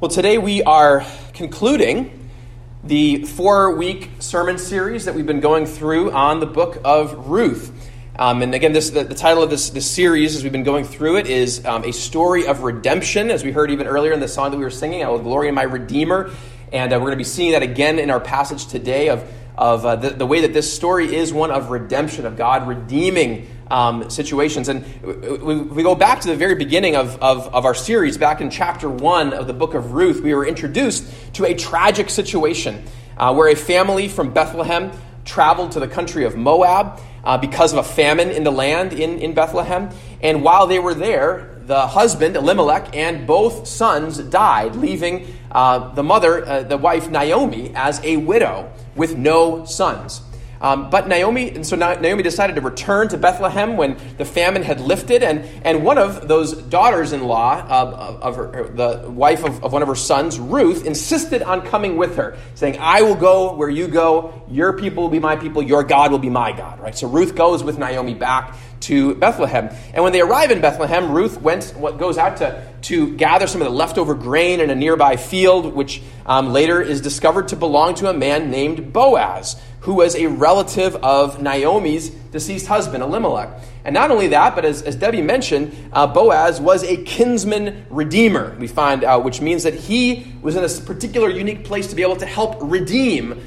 Well, today we are concluding the four week sermon series that we've been going through on the book of Ruth. Um, and again, this, the, the, title of this, this series, as we've been going through it, is um, A Story of Redemption, as we heard even earlier in the song that we were singing, I will glory in my Redeemer. And uh, we're going to be seeing that again in our passage today of, of uh, the, the way that this story is one of redemption, of God redeeming um, situations. And we, we, go back to the very beginning of, of, of, our series, back in chapter one of the book of Ruth, we were introduced to a tragic situation uh, where a family from Bethlehem traveled to the country of Moab uh, because of a famine in the land in, in Bethlehem. And while they were there, the husband, Elimelech, and both sons died, leaving uh, the mother, uh, the wife, Naomi, as a widow with no sons. Um, but Naomi, and so Naomi decided to return to Bethlehem when the famine had lifted, and, and one of those daughters-in-law uh, of her, the wife of, of one of her sons, Ruth, insisted on coming with her, saying, "I will go where you go. Your people will be my people. Your God will be my God." Right. So Ruth goes with Naomi back to Bethlehem. And when they arrive in Bethlehem, Ruth went, what goes out to, to gather some of the leftover grain in a nearby field, which um, later is discovered to belong to a man named Boaz, who was a relative of Naomi's deceased husband, Elimelech. And not only that, but as, as Debbie mentioned, uh, Boaz was a kinsman redeemer, we find out, which means that he was in a particular unique place to be able to help redeem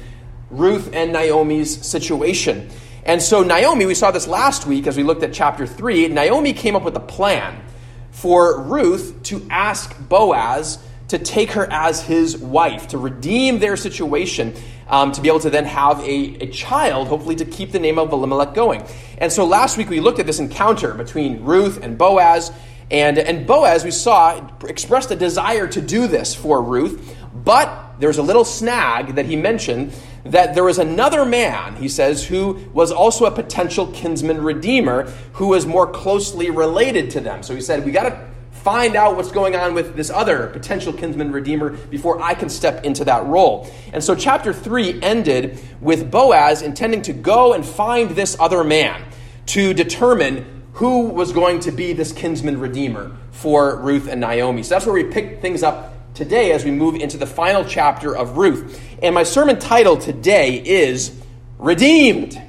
Ruth and Naomi's situation. And so, Naomi, we saw this last week as we looked at chapter 3. Naomi came up with a plan for Ruth to ask Boaz to take her as his wife, to redeem their situation, um, to be able to then have a, a child, hopefully to keep the name of Elimelech going. And so, last week we looked at this encounter between Ruth and Boaz. And, and Boaz, we saw, expressed a desire to do this for Ruth, but there's a little snag that he mentioned that there was another man, he says, who was also a potential kinsman redeemer who was more closely related to them. So he said, We got to find out what's going on with this other potential kinsman redeemer before I can step into that role. And so chapter 3 ended with Boaz intending to go and find this other man to determine who was going to be this kinsman redeemer for Ruth and Naomi. So that's where we pick things up today as we move into the final chapter of Ruth. And my sermon title today is Redeemed.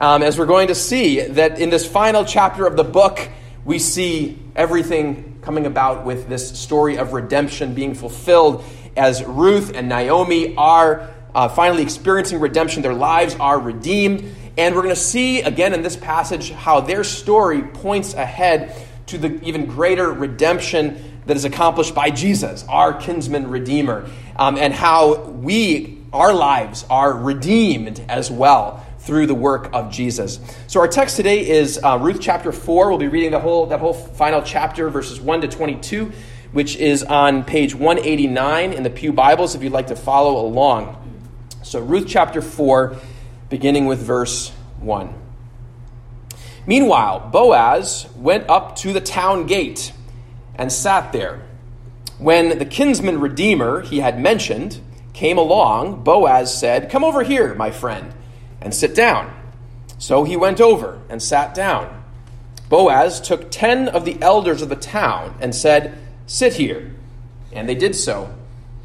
Um, as we're going to see that in this final chapter of the book, we see everything coming about with this story of redemption being fulfilled as Ruth and Naomi are uh, finally experiencing redemption. Their lives are redeemed. And we're going to see again in this passage how their story points ahead to the even greater redemption that is accomplished by Jesus, our kinsman redeemer, um, and how we, our lives, are redeemed as well through the work of Jesus. So our text today is uh, Ruth chapter 4. We'll be reading the whole that whole final chapter verses 1 to 22, which is on page 189 in the Pew Bibles if you'd like to follow along. So Ruth chapter 4 beginning with verse 1. Meanwhile, Boaz went up to the town gate and sat there. When the kinsman redeemer he had mentioned came along, Boaz said, Come over here, my friend, and sit down. So he went over and sat down. Boaz took ten of the elders of the town and said, Sit here. And they did so.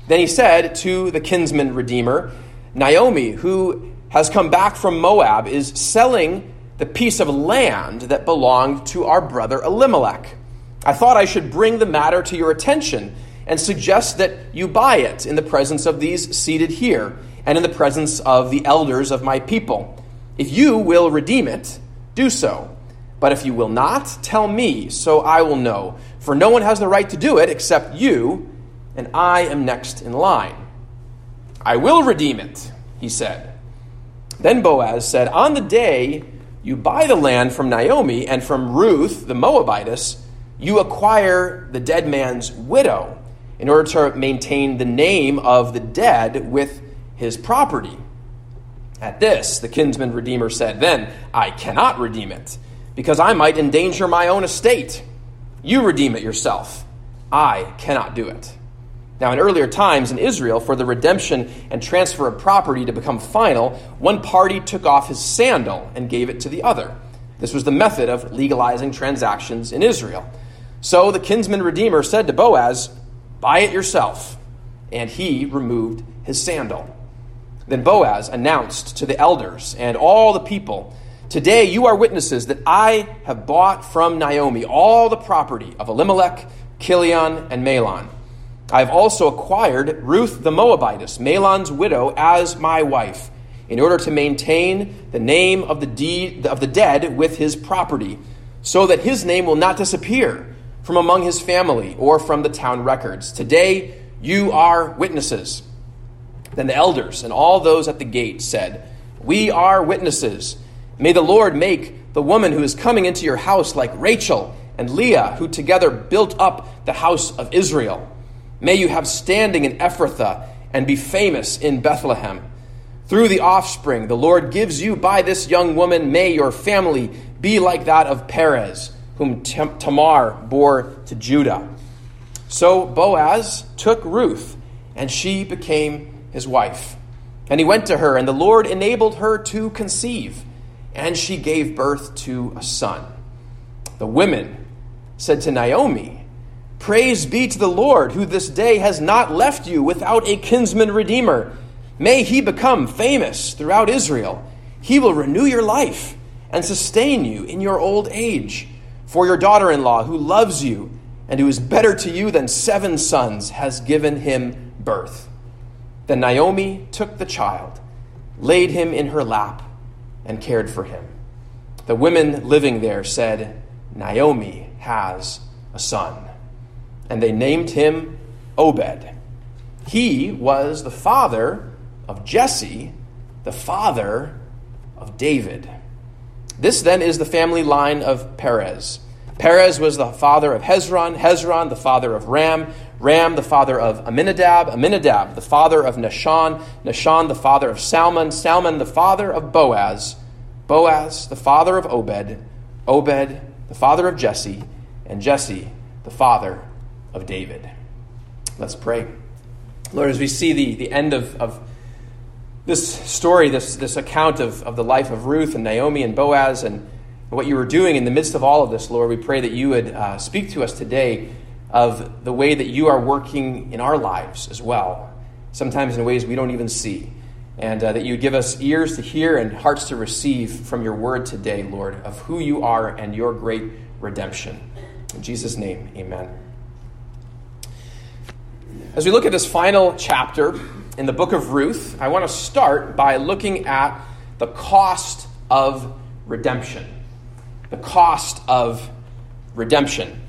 Then he said to the kinsman redeemer, Naomi, who has come back from Moab, is selling the piece of land that belonged to our brother Elimelech. I thought I should bring the matter to your attention and suggest that you buy it in the presence of these seated here and in the presence of the elders of my people. If you will redeem it, do so. But if you will not, tell me, so I will know. For no one has the right to do it except you, and I am next in line. I will redeem it, he said. Then Boaz said, On the day you buy the land from Naomi and from Ruth the Moabitess, you acquire the dead man's widow in order to maintain the name of the dead with his property. At this, the kinsman redeemer said, Then I cannot redeem it, because I might endanger my own estate. You redeem it yourself. I cannot do it. Now, in earlier times in Israel, for the redemption and transfer of property to become final, one party took off his sandal and gave it to the other. This was the method of legalizing transactions in Israel. So the kinsman redeemer said to Boaz, Buy it yourself. and he removed his sandal. Then Boaz announced to the elders and all the people, Today you are witnesses that I have bought from Naomi all the property of Elimelech, Kilion, and Mahlon. I have also acquired Ruth the Moabitess, Mahlon's widow, as my wife, in order to maintain the name of the, of the dead with his property, so that his name will not disappear from among his family or from the town records. Today you are witnesses. Then the elders and all those at the gate said, We are witnesses. May the Lord make the woman who is coming into your house like Rachel and Leah, who together built up the house of Israel. May you have standing in Ephrathah and be famous in Bethlehem. Through the offspring the Lord gives you by this young woman, may your family be like that of Perez, whom Tamar bore to Judah. So Boaz took Ruth, and she became his wife. And he went to her, and the Lord enabled her to conceive, and she gave birth to a son. The women said to Naomi, Praise be to the Lord, who this day has not left you without a kinsman redeemer. May he become famous throughout Israel. He will renew your life and sustain you in your old age. For your daughter in law, who loves you and who is better to you than seven sons, has given him birth. Then Naomi took the child, laid him in her lap, and cared for him. The women living there said, Naomi has a son. And they named him Obed. He was the father of Jesse, the father of David. This then is the family line of Perez. Perez was the father of Hezron, Hezron the father of Ram, Ram, the father of Amminadab, Amminadab the father of Nahshon, Nahshon, the father of Salmon, Salmon, the father of Boaz, Boaz, the father of Obed, Obed, the father of Jesse, and Jesse, the father of David. Let's pray. Lord, as we see the, the end of, of this story, this, this account of, of the life of Ruth and Naomi and Boaz and what you were doing in the midst of all of this, Lord, we pray that you would uh, speak to us today of the way that you are working in our lives as well, sometimes in ways we don't even see. And uh, that you give us ears to hear and hearts to receive from your word today, Lord, of who you are and your great redemption. In Jesus' name, amen. As we look at this final chapter in the book of Ruth, I want to start by looking at the cost of redemption. The cost of redemption.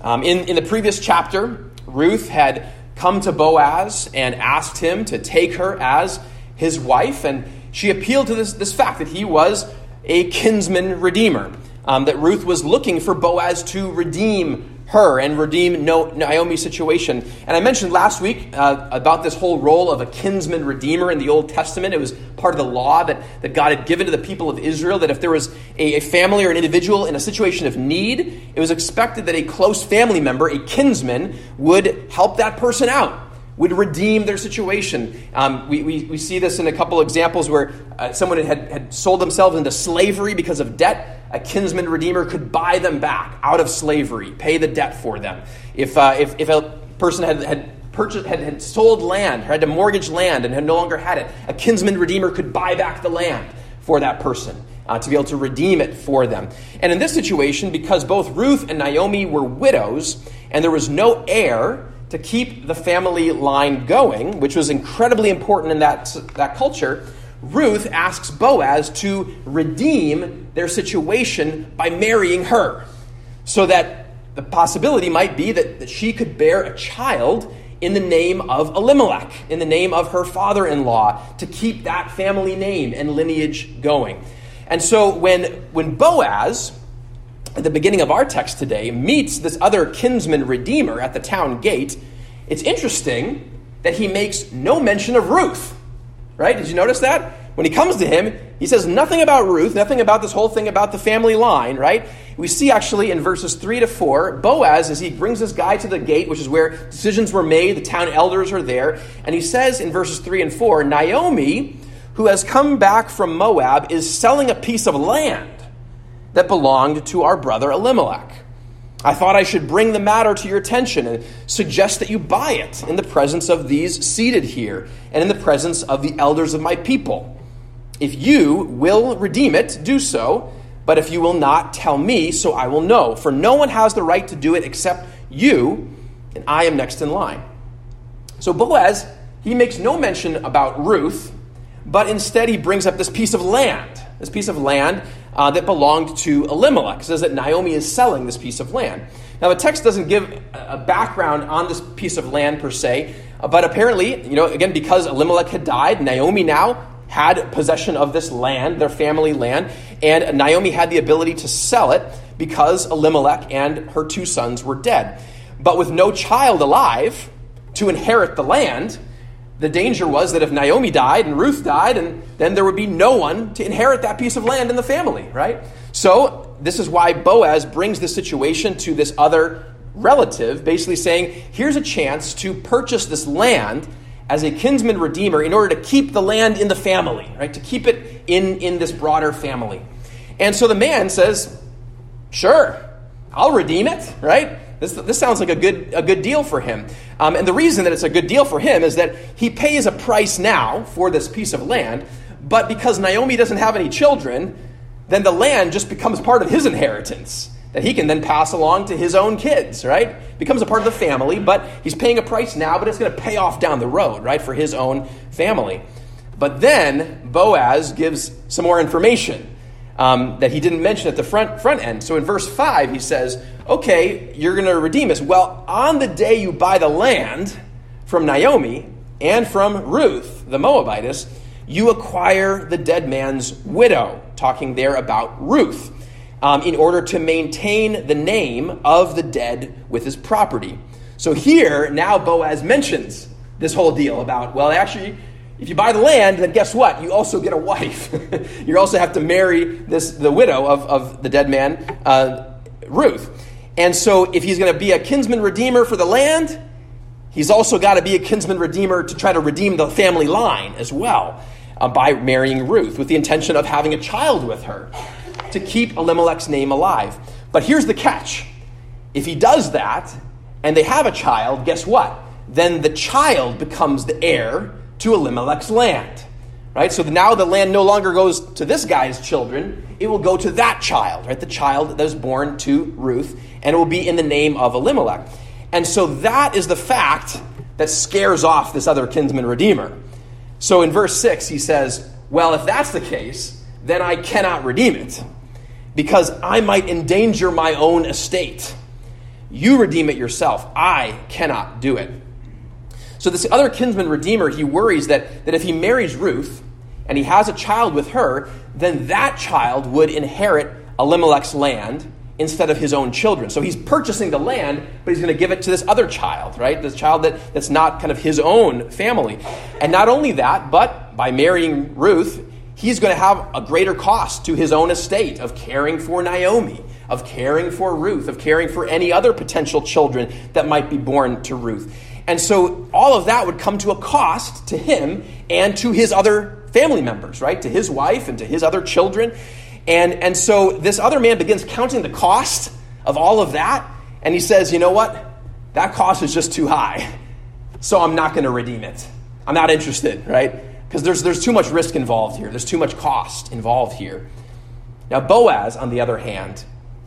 Um, in, in the previous chapter, Ruth had come to Boaz and asked him to take her as his wife, and she appealed to this, this fact that he was a kinsman redeemer, um, that Ruth was looking for Boaz to redeem her and redeem Naomi's situation. And I mentioned last week uh, about this whole role of a kinsman redeemer in the Old Testament. It was part of the law that, that God had given to the people of Israel that if there was a, a family or an individual in a situation of need, it was expected that a close family member, a kinsman, would help that person out would redeem their situation. Um, we, we, we, see this in a couple examples where uh, someone had, had sold themselves into slavery because of debt a kinsman redeemer could buy them back out of slavery, pay the debt for them. If, uh, if, if a person had, had purchased, had, had sold land, had to mortgage land and had no longer had it, a kinsman redeemer could buy back the land for that person. Uh, to be able to redeem it for them. And in this situation, because both Ruth and Naomi were widows and there was no heir to keep the family line going, which was incredibly important in that, that culture, Ruth asks Boaz to redeem their situation by marrying her, so that the possibility might be that, that she could bear a child in the name of Elimelech, in the name of her father in law, to keep that family name and lineage going. And so when, when Boaz, at the beginning of our text today, meets this other kinsman redeemer at the town gate, it's interesting that he makes no mention of Ruth. Right? Did you notice that? When he comes to him, he says nothing about Ruth, nothing about this whole thing about the family line, right? We see actually in verses 3 to 4, Boaz, as he brings this guy to the gate, which is where decisions were made, the town elders are there, and he says in verses 3 and 4, Naomi, who has come back from Moab, is selling a piece of land that belonged to our brother Elimelech. I thought I should bring the matter to your attention and suggest that you buy it in the presence of these seated here and in the presence of the elders of my people. If you will redeem it, do so, but if you will not, tell me, so I will know. For no one has the right to do it except you, and I am next in line. So Boaz, he makes no mention about Ruth, but instead he brings up this piece of land, this piece of land uh, that belonged to Elimelech. It says that Naomi is selling this piece of land. Now, the text doesn't give a background on this piece of land per se, uh, but apparently, you know, again, because Elimelech had died, Naomi now had possession of this land, their family land, and Naomi had the ability to sell it because Elimelech and her two sons were dead. But with no child alive to inherit the land, the danger was that if Naomi died and Ruth died, and then there would be no one to inherit that piece of land in the family, right? So this is why Boaz brings the situation to this other relative, basically saying, here's a chance to purchase this land as a kinsman redeemer in order to keep the land in the family, right? To keep it in, in this broader family. And so the man says, Sure, I'll redeem it, right? This, this sounds like a good, a good deal for him. Um, and the reason that it's a good deal for him is that he pays a price now for this piece of land, but because Naomi doesn't have any children, then the land just becomes part of his inheritance that he can then pass along to his own kids, right? Becomes a part of the family, but he's paying a price now, but it's going to pay off down the road, right, for his own family. But then Boaz gives some more information um, that he didn't mention at the front, front end. So in verse 5, he says, Okay, you're going to redeem us. Well, on the day you buy the land from Naomi and from Ruth, the Moabitess, you acquire the dead man's widow, talking there about Ruth, um, in order to maintain the name of the dead with his property. So here, now Boaz mentions this whole deal about, well, actually, if you buy the land, then guess what? You also get a wife. you also have to marry this the widow of, of the dead man, uh, Ruth. And so, if he's going to be a kinsman redeemer for the land, he's also got to be a kinsman redeemer to try to redeem the family line as well uh, by marrying Ruth with the intention of having a child with her to keep Elimelech's name alive. But here's the catch if he does that and they have a child, guess what? Then the child becomes the heir to Elimelech's land. Right? So now the land no longer goes to this guy's children, it will go to that child, right? The child that was born to Ruth, and it will be in the name of Elimelech. And so that is the fact that scares off this other kinsman redeemer. So in verse 6, he says, Well, if that's the case, then I cannot redeem it, because I might endanger my own estate. You redeem it yourself. I cannot do it. So, this other kinsman redeemer, he worries that, that if he marries Ruth and he has a child with her, then that child would inherit Elimelech's land instead of his own children. So he's purchasing the land, but he's going to give it to this other child, right? This child that, that's not kind of his own family. And not only that, but by marrying Ruth, he's going to have a greater cost to his own estate of caring for Naomi, of caring for Ruth, of caring for any other potential children that might be born to Ruth. And so all of that would come to a cost to him and to his other family members, right? To his wife and to his other children. And, and so this other man begins counting the cost of all of that. And he says, you know what? That cost is just too high. So I'm not going to redeem it. I'm not interested, right? Because there's, there's too much risk involved here, there's too much cost involved here. Now, Boaz, on the other hand,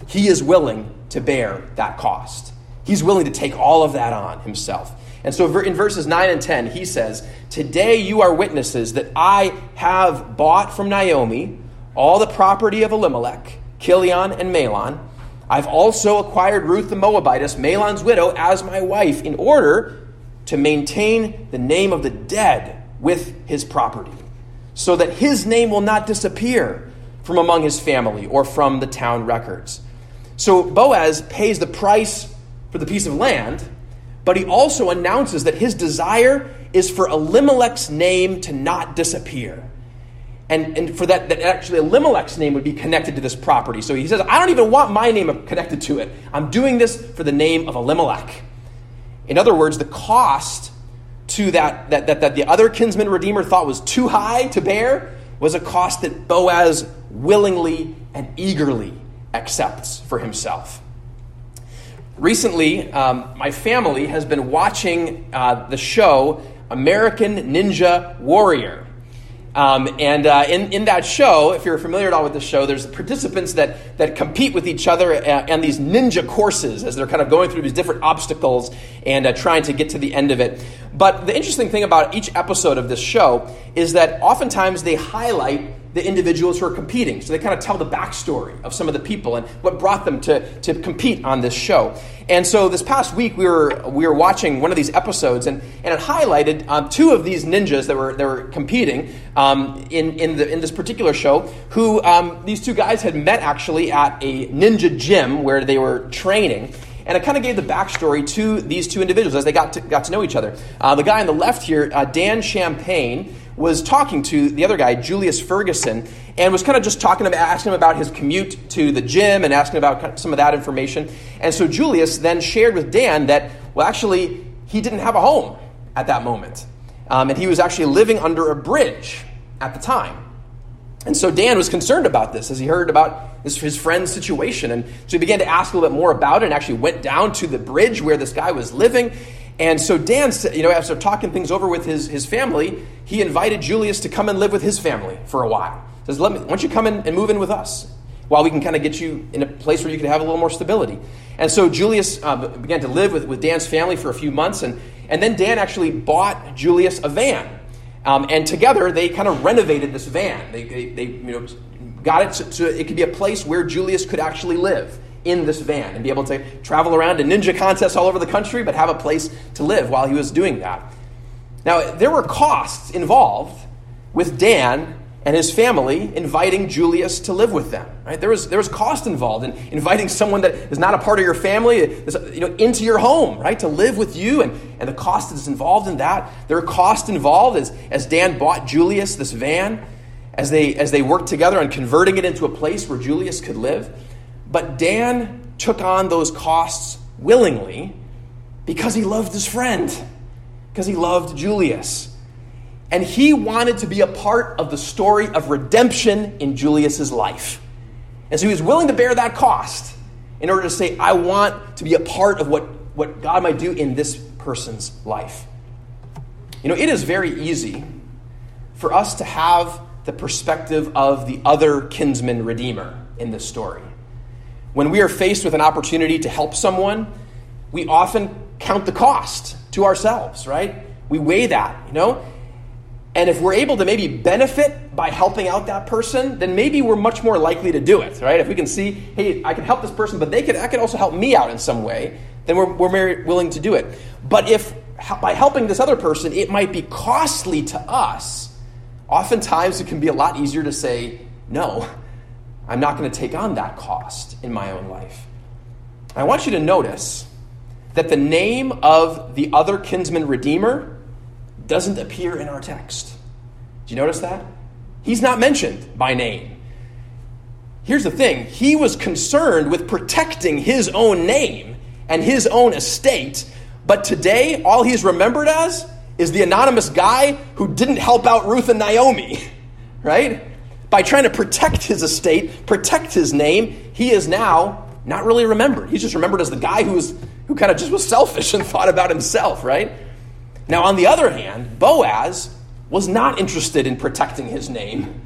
he is willing to bear that cost. He's willing to take all of that on himself. And so in verses 9 and 10, he says, Today you are witnesses that I have bought from Naomi all the property of Elimelech, Kilion, and Mahlon. I've also acquired Ruth the Moabitess, Mahlon's widow, as my wife in order to maintain the name of the dead with his property, so that his name will not disappear from among his family or from the town records. So Boaz pays the price for the piece of land but he also announces that his desire is for Elimelech's name to not disappear. And, and for that, that actually Elimelech's name would be connected to this property. So he says, I don't even want my name connected to it. I'm doing this for the name of Elimelech. In other words, the cost to that, that, that, that the other kinsman redeemer thought was too high to bear was a cost that Boaz willingly and eagerly accepts for himself. Recently, um, my family has been watching uh, the show American Ninja Warrior. Um, and uh, in, in that show, if you're familiar at all with the show, there's participants that, that compete with each other and, these ninja courses as they're kind of going through these different obstacles and uh, trying to get to the end of it. But the interesting thing about each episode of this show is that oftentimes they highlight the individuals who are competing. So they kind of tell the backstory of some of the people and what brought them to, to compete on this show. And so this past week we were we were watching one of these episodes and, and it highlighted um, two of these ninjas that were that were competing um, in in the in this particular show. Who um, these two guys had met actually at a ninja gym where they were training. And it kind of gave the backstory to these two individuals as they got to, got to know each other. Uh, the guy on the left here, uh, Dan Champagne, was talking to the other guy, Julius Ferguson, and was kind of just talking about, asking him about his commute to the gym and asking about some of that information. And so Julius then shared with Dan that, well, actually, he didn't have a home at that moment. Um, and he was actually living under a bridge at the time. And so Dan was concerned about this as he heard about this, his friend's situation. And so he began to ask a little bit more about it and actually went down to the bridge where this guy was living. And so Dan, you know, after talking things over with his, his family, he invited Julius to come and live with his family for a while. Says, Let me, why don't you come in and move in with us while we can kind of get you in a place where you can have a little more stability. And so Julius uh, began to live with, with Dan's family for a few months. And, and then Dan actually bought Julius a van. Um, and together they kind of renovated this van. They, they, they you know, got it so, so it could be a place where Julius could actually live in this van and be able to travel around to ninja contests all over the country, but have a place to live while he was doing that. Now, there were costs involved with Dan and his family inviting Julius to live with them. Right? There, was, there was cost involved in inviting someone that is not a part of your family you know, into your home, right? To live with you, and, and the cost that is involved in that. There are costs involved as, as Dan bought Julius this van, as they, as they worked together on converting it into a place where Julius could live. But Dan took on those costs willingly because he loved his friend, because he loved Julius. And he wanted to be a part of the story of redemption in Julius's life. And so he was willing to bear that cost in order to say, I want to be a part of what, what God might do in this person's life. You know, it is very easy for us to have the perspective of the other kinsman redeemer in this story. When we are faced with an opportunity to help someone, we often count the cost to ourselves, right? We weigh that, you know? And if we're able to maybe benefit by helping out that person, then maybe we're much more likely to do it, right? If we can see, hey, I can help this person, but they could, could also help me out in some way, then we're, we're very willing to do it. But if by helping this other person, it might be costly to us, oftentimes it can be a lot easier to say, no, I'm not going to take on that cost in my own life. I want you to notice that the name of the other kinsman redeemer doesn't appear in our text. Do you notice that? He's not mentioned by name. Here's the thing he was concerned with protecting his own name and his own estate, but today all he's remembered as is the anonymous guy who didn't help out Ruth and Naomi, right? By trying to protect his estate, protect his name, he is now not really remembered. He's just remembered as the guy who, was, who kind of just was selfish and thought about himself, right? Now, on the other hand, Boaz was not interested in protecting his name.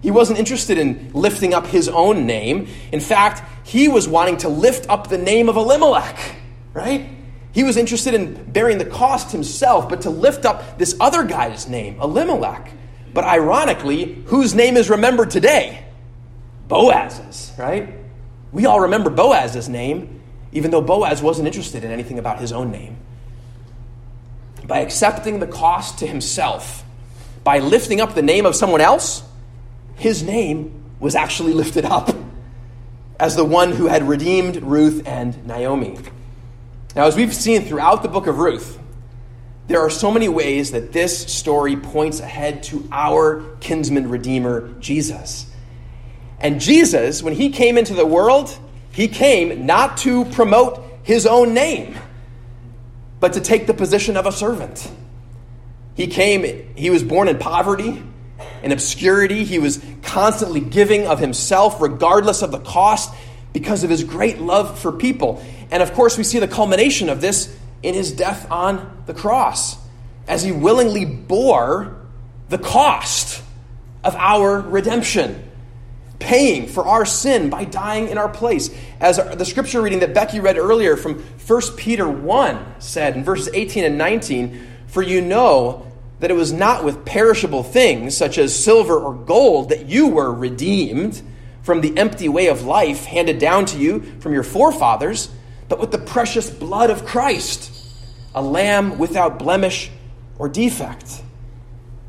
He wasn't interested in lifting up his own name. In fact, he was wanting to lift up the name of Elimelech, right? He was interested in bearing the cost himself, but to lift up this other guy's name, Elimelech. But ironically, whose name is remembered today? Boaz's, right? We all remember Boaz's name, even though Boaz wasn't interested in anything about his own name. By accepting the cost to himself, by lifting up the name of someone else, his name was actually lifted up as the one who had redeemed Ruth and Naomi. Now, as we've seen throughout the book of Ruth, there are so many ways that this story points ahead to our kinsman redeemer, Jesus. And Jesus, when he came into the world, he came not to promote his own name, but to take the position of a servant. He came, he was born in poverty, in obscurity. He was constantly giving of himself, regardless of the cost, because of his great love for people. And of course, we see the culmination of this in his death on the cross, as he willingly bore the cost of our redemption, paying for our sin by dying in our place. As the scripture reading that Becky read earlier from 1 Peter 1 said in verses 18 and 19, For you know that it was not with perishable things, such as silver or gold, that you were redeemed from the empty way of life handed down to you from your forefathers, but with the precious blood of Christ, a lamb without blemish or defect.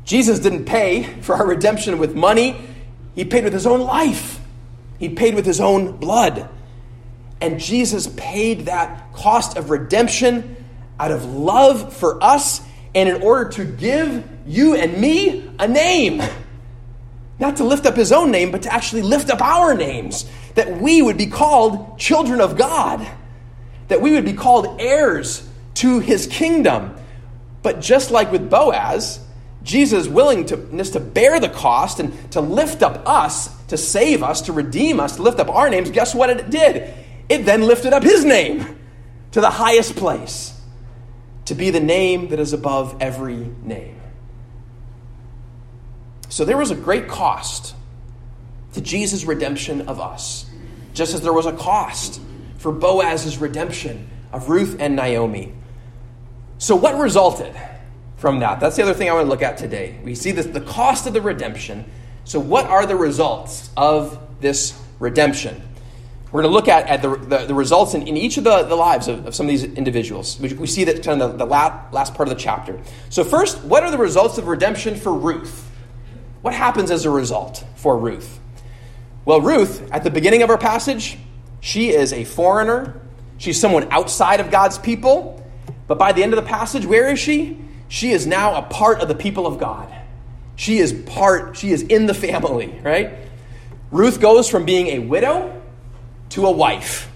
Jesus didn't pay for our redemption with money, He paid with His own life, He paid with His own blood. And Jesus paid that cost of redemption out of love for us and in order to give you and me a name. Not to lift up his own name, but to actually lift up our names. That we would be called children of God. That we would be called heirs to his kingdom. But just like with Boaz, Jesus' willingness to bear the cost and to lift up us, to save us, to redeem us, to lift up our names, guess what it did? It then lifted up his name to the highest place, to be the name that is above every name. So there was a great cost to Jesus' redemption of us, just as there was a cost for Boaz's redemption of Ruth and Naomi. So, what resulted from that? That's the other thing I want to look at today. We see this, the cost of the redemption. So, what are the results of this redemption? We're going to look at, at the, the, the results in, in each of the, the lives of, of some of these individuals. We, we see that kind of the, the last, last part of the chapter. So, first, what are the results of redemption for Ruth? What happens as a result for Ruth? Well, Ruth, at the beginning of our passage, she is a foreigner. She's someone outside of God's people. But by the end of the passage, where is she? She is now a part of the people of God. She is part, she is in the family, right? Ruth goes from being a widow to a wife.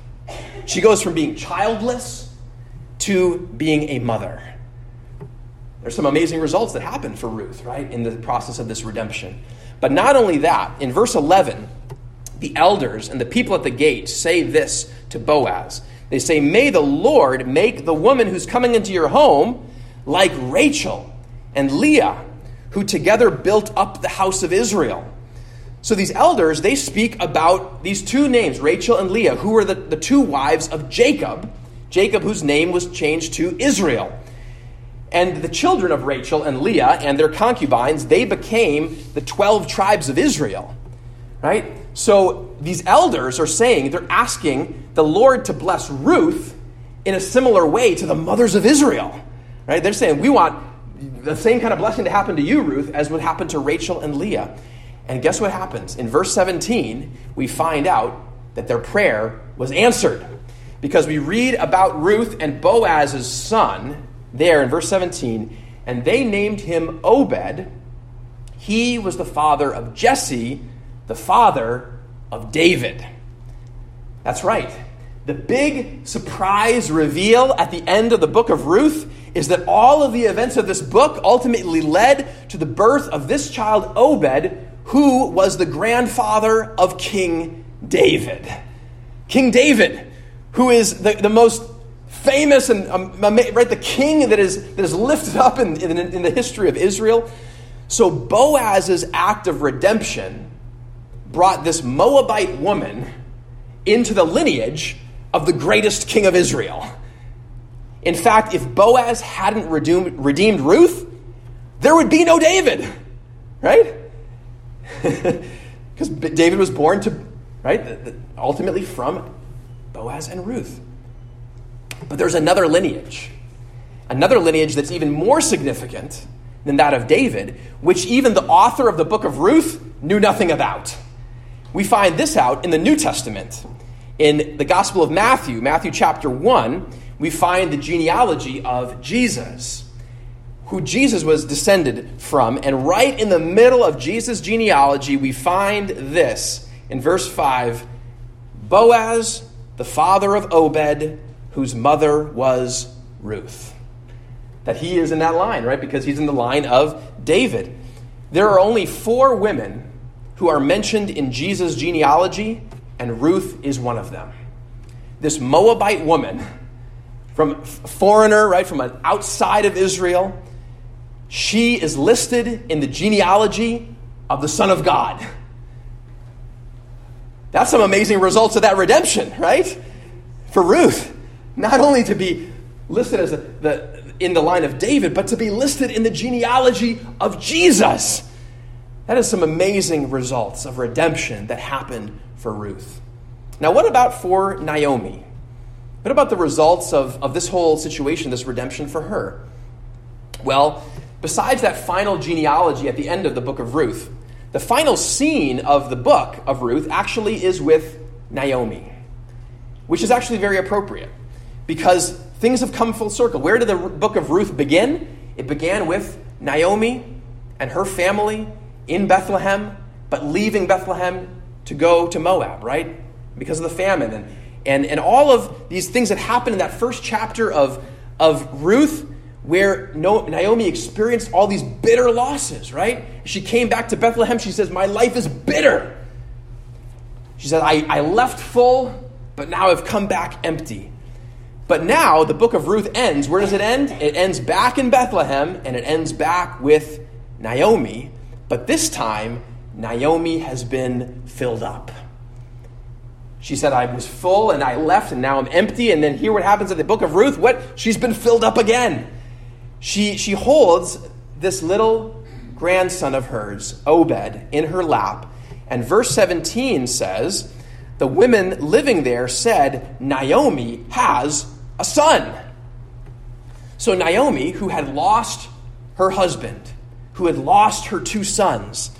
She goes from being childless to being a mother. There's some amazing results that happen for Ruth, right, in the process of this redemption. But not only that, in verse 11, the elders and the people at the gate say this to Boaz they say, May the Lord make the woman who's coming into your home like Rachel and Leah, who together built up the house of Israel. So these elders, they speak about these two names, Rachel and Leah, who were the, the two wives of Jacob, Jacob, whose name was changed to Israel. And the children of Rachel and Leah and their concubines, they became the 12 tribes of Israel. Right? So these elders are saying, they're asking the Lord to bless Ruth in a similar way to the mothers of Israel. Right? They're saying, we want the same kind of blessing to happen to you, Ruth, as would happen to Rachel and Leah. And guess what happens? In verse 17, we find out that their prayer was answered. Because we read about Ruth and Boaz's son there in verse 17, and they named him Obed. He was the father of Jesse the father of David. That's right. The big surprise reveal at the end of the book of Ruth is that all of the events of this book ultimately led to the birth of this child, Obed, who was the grandfather of King David. King David, who is the, the most famous and um, right the king that is that is lifted up in, in, in the history of Israel. So Boaz's act of redemption brought this Moabite woman into the lineage of the greatest king of Israel. In fact, if Boaz hadn't redeemed, redeemed Ruth, there would be no David, right? Because David was born to, right, ultimately from Boaz and Ruth. But there's another lineage, another lineage that's even more significant than that of David, which even the author of the book of Ruth knew nothing about. We find this out in the New Testament. In the Gospel of Matthew, Matthew chapter 1, we find the genealogy of Jesus, who Jesus was descended from. And right in the middle of Jesus' genealogy, we find this in verse 5 Boaz, the father of Obed, whose mother was Ruth. That he is in that line, right? Because he's in the line of David. There are only four women who are mentioned in Jesus' genealogy, and Ruth is one of them. this Moabite woman, from foreigner, right, from outside of Israel, she is listed in the genealogy of the Son of God. That's some amazing results of that redemption, right? For Ruth, not only to be listed as a, the, in the line of David, but to be listed in the genealogy of Jesus. That is some amazing results of redemption that happened for Ruth. Now, what about for Naomi? What about the results of, of this whole situation, this redemption for her? Well, besides that final genealogy at the end of the book of Ruth, the final scene of the book of Ruth actually is with Naomi, which is actually very appropriate because things have come full circle. Where did the book of Ruth begin? It began with Naomi and her family in Bethlehem, but leaving Bethlehem to go to Moab, right? Because of the famine. And, and, and all of these things that happened in that first chapter of, of Ruth, where Naomi experienced all these bitter losses, right? She came back to Bethlehem. She says, My life is bitter. She said, I, I left full, but now I've come back empty. But now the book of Ruth ends. Where does it end? It ends back in Bethlehem, and it ends back with Naomi. But this time, Naomi has been filled up. She said, I was full and I left and now I'm empty. And then hear what happens in the book of Ruth. What? She's been filled up again. She, she holds this little grandson of hers, Obed, in her lap. And verse 17 says, The women living there said, Naomi has a son. So Naomi, who had lost her husband, who had lost her two sons,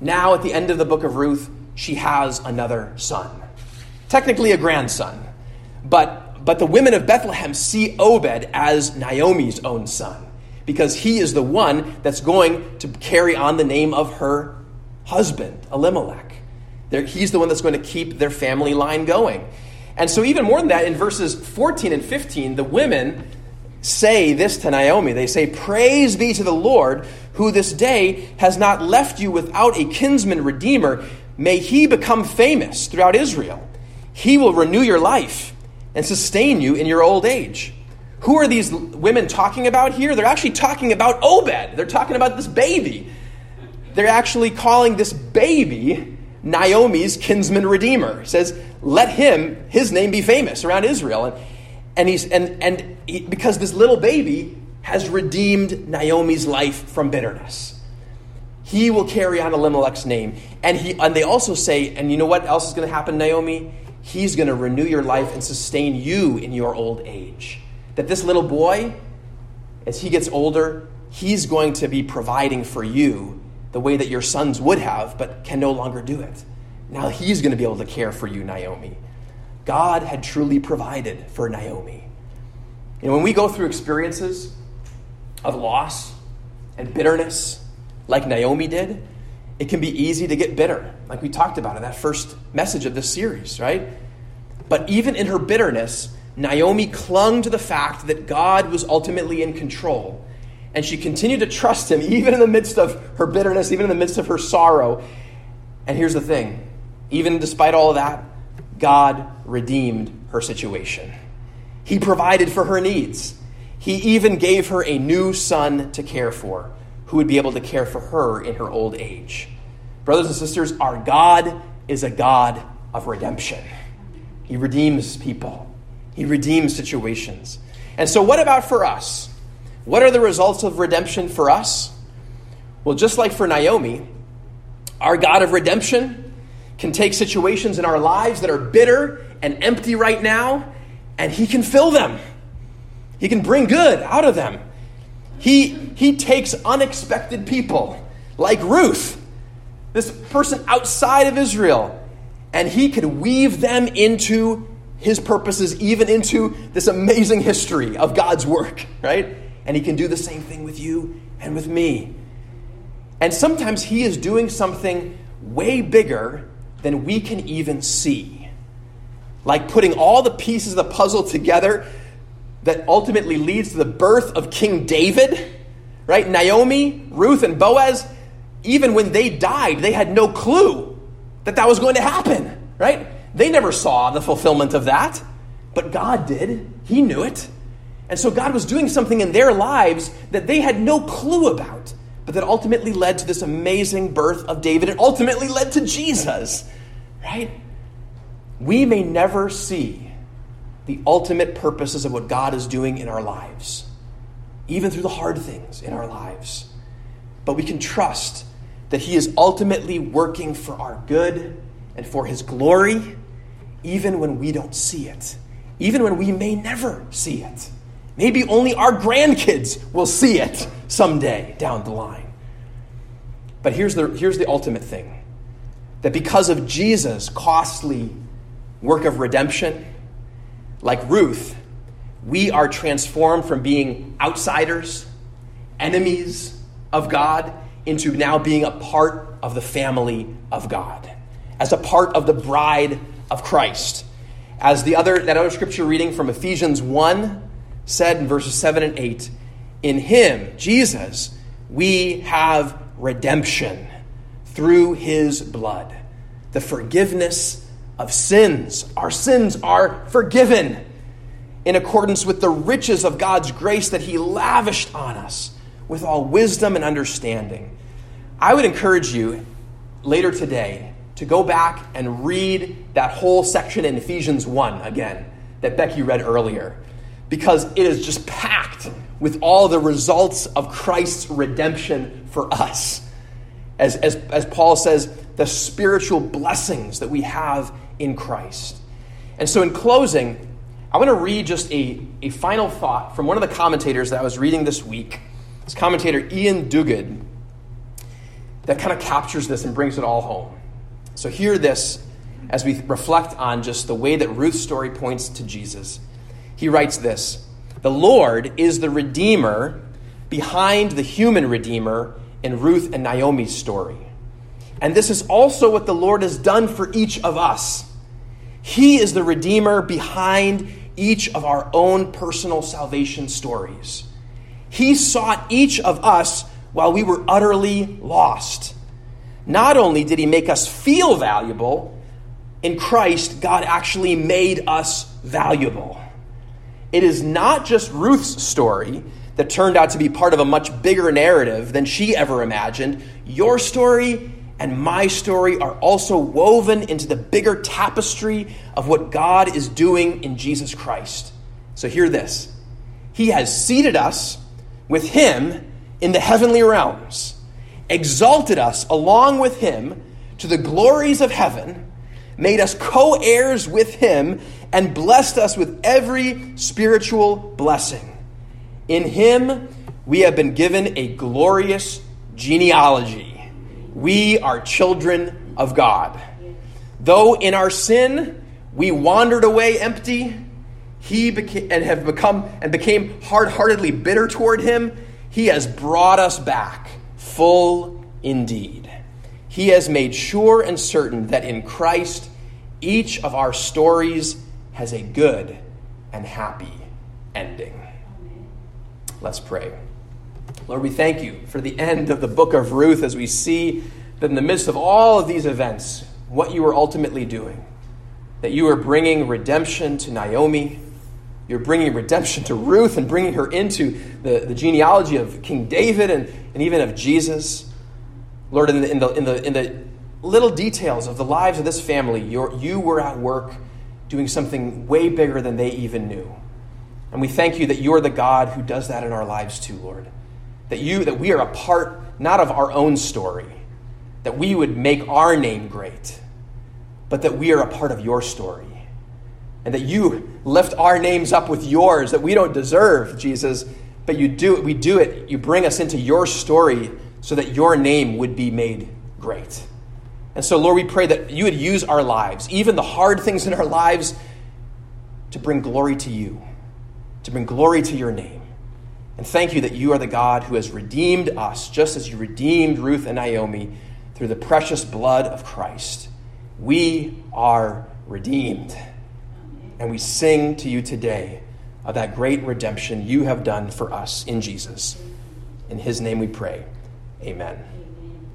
now at the end of the book of Ruth, she has another son. Technically a grandson. But, but the women of Bethlehem see Obed as Naomi's own son because he is the one that's going to carry on the name of her husband, Elimelech. he's the one that's going to keep their family line going. And so, even more than that, in verses 14 and 15, the women say this to Naomi. They say, Praise be to the Lord, who this day has not left you without a kinsman redeemer. May he become famous throughout Israel. He will renew your life and sustain you in your old age. Who are these women talking about here? They're actually talking about Obed. They're talking about this baby. They're actually calling this baby Naomi's kinsman redeemer. He says, let him, his name be famous around Israel. And, and, he's, and, and he, because this little baby has redeemed Naomi's life from bitterness. He will carry on Elimelech's name. And, he, and they also say, and you know what else is going to happen, Naomi? He's going to renew your life and sustain you in your old age. That this little boy, as he gets older, he's going to be providing for you the way that your sons would have, but can no longer do it. Now he's going to be able to care for you, Naomi. God had truly provided for Naomi. Know, when we go through experiences of loss and bitterness, like Naomi did, it can be easy to get bitter, like we talked about in that first message of this series, right? But even in her bitterness, Naomi clung to the fact that God was ultimately in control. And she continued to trust him, even in the midst of her bitterness, even in the midst of her sorrow. And here's the thing even despite all of that, God redeemed her situation. He provided for her needs. He even gave her a new son to care for, who would be able to care for her in her old age. Brothers and sisters, our God is a God of redemption. He redeems people, He redeems situations. And so, what about for us? What are the results of redemption for us? Well, just like for Naomi, our God of redemption can take situations in our lives that are bitter and empty right now, and He can fill them. He can bring good out of them. He, he takes unexpected people like Ruth, this person outside of Israel, and He could weave them into His purposes, even into this amazing history of God's work, right? And He can do the same thing with you and with me. And sometimes He is doing something way bigger than we can even see. Like putting all the pieces of the puzzle together that ultimately leads to the birth of King David, right? Naomi, Ruth, and Boaz, even when they died, they had no clue that that was going to happen, right? They never saw the fulfillment of that. but God did. He knew it. And so God was doing something in their lives that they had no clue about, but that ultimately led to this amazing birth of David and ultimately led to Jesus, right? We may never see the ultimate purposes of what God is doing in our lives, even through the hard things in our lives. But we can trust that He is ultimately working for our good and for His glory, even when we don't see it, even when we may never see it. Maybe only our grandkids will see it someday down the line. But here's the, here's the ultimate thing that because of Jesus' costly work of redemption, like Ruth, we are transformed from being outsiders, enemies of God, into now being a part of the family of God, as a part of the bride of Christ. As the other that other scripture reading from Ephesians 1 said in verses 7 and 8, in him, Jesus, we have redemption through his blood, the forgiveness of sins. Our sins are forgiven in accordance with the riches of God's grace that he lavished on us with all wisdom and understanding. I would encourage you later today to go back and read that whole section in Ephesians 1 again that Becky read earlier because it is just packed with all the results of Christ's redemption for us. As, as, as Paul says, the spiritual blessings that we have in Christ. And so, in closing, I want to read just a, a final thought from one of the commentators that I was reading this week. This commentator, Iain Duguid, that kind of captures this and brings it all home. So, hear this as we reflect on just the way that Ruth's story points to Jesus. He writes this The Lord is the Redeemer behind the human Redeemer in Ruth and Naomi's story. And this is also what the Lord has done for each of us. He is the Redeemer behind each of our own personal salvation stories. He sought each of us while we were utterly lost. Not only did He make us feel valuable, in Christ, God actually made us valuable. It is not just Ruth's story that turned out to be part of a much bigger narrative than she ever imagined. Your story and my story are also woven into the bigger tapestry of what God is doing in Jesus Christ. So, hear this He has seated us with Him in the heavenly realms, exalted us along with Him to the glories of heaven, made us co heirs with Him and blessed us with every spiritual blessing. In him, we have been given a glorious genealogy. We are children of God. Though in our sin we wandered away empty, he became and have become and became hard-heartedly bitter toward him, he has brought us back full indeed. He has made sure and certain that in Christ each of our stories has a good and happy ending. Let's pray. Lord, we thank you for the end of the book of Ruth as we see that in the midst of all of these events, what you were ultimately doing. That you are bringing redemption to Naomi, you're bringing redemption to Ruth and bringing her into the, the genealogy of King David and, and even of Jesus. Lord, in the, in, the, in, the, in the little details of the lives of this family, you were at work doing something way bigger than they even knew. And we thank you that you're the God who does that in our lives too, Lord. That you that we are a part not of our own story, that we would make our name great, but that we are a part of your story. And that you lift our names up with yours that we don't deserve, Jesus, but you do it, we do it. You bring us into your story so that your name would be made great. And so, Lord, we pray that you would use our lives, even the hard things in our lives, to bring glory to you, to bring glory to your name. And thank you that you are the God who has redeemed us, just as you redeemed Ruth and Naomi through the precious blood of Christ. We are redeemed. And we sing to you today of that great redemption you have done for us in Jesus. In his name we pray. Amen.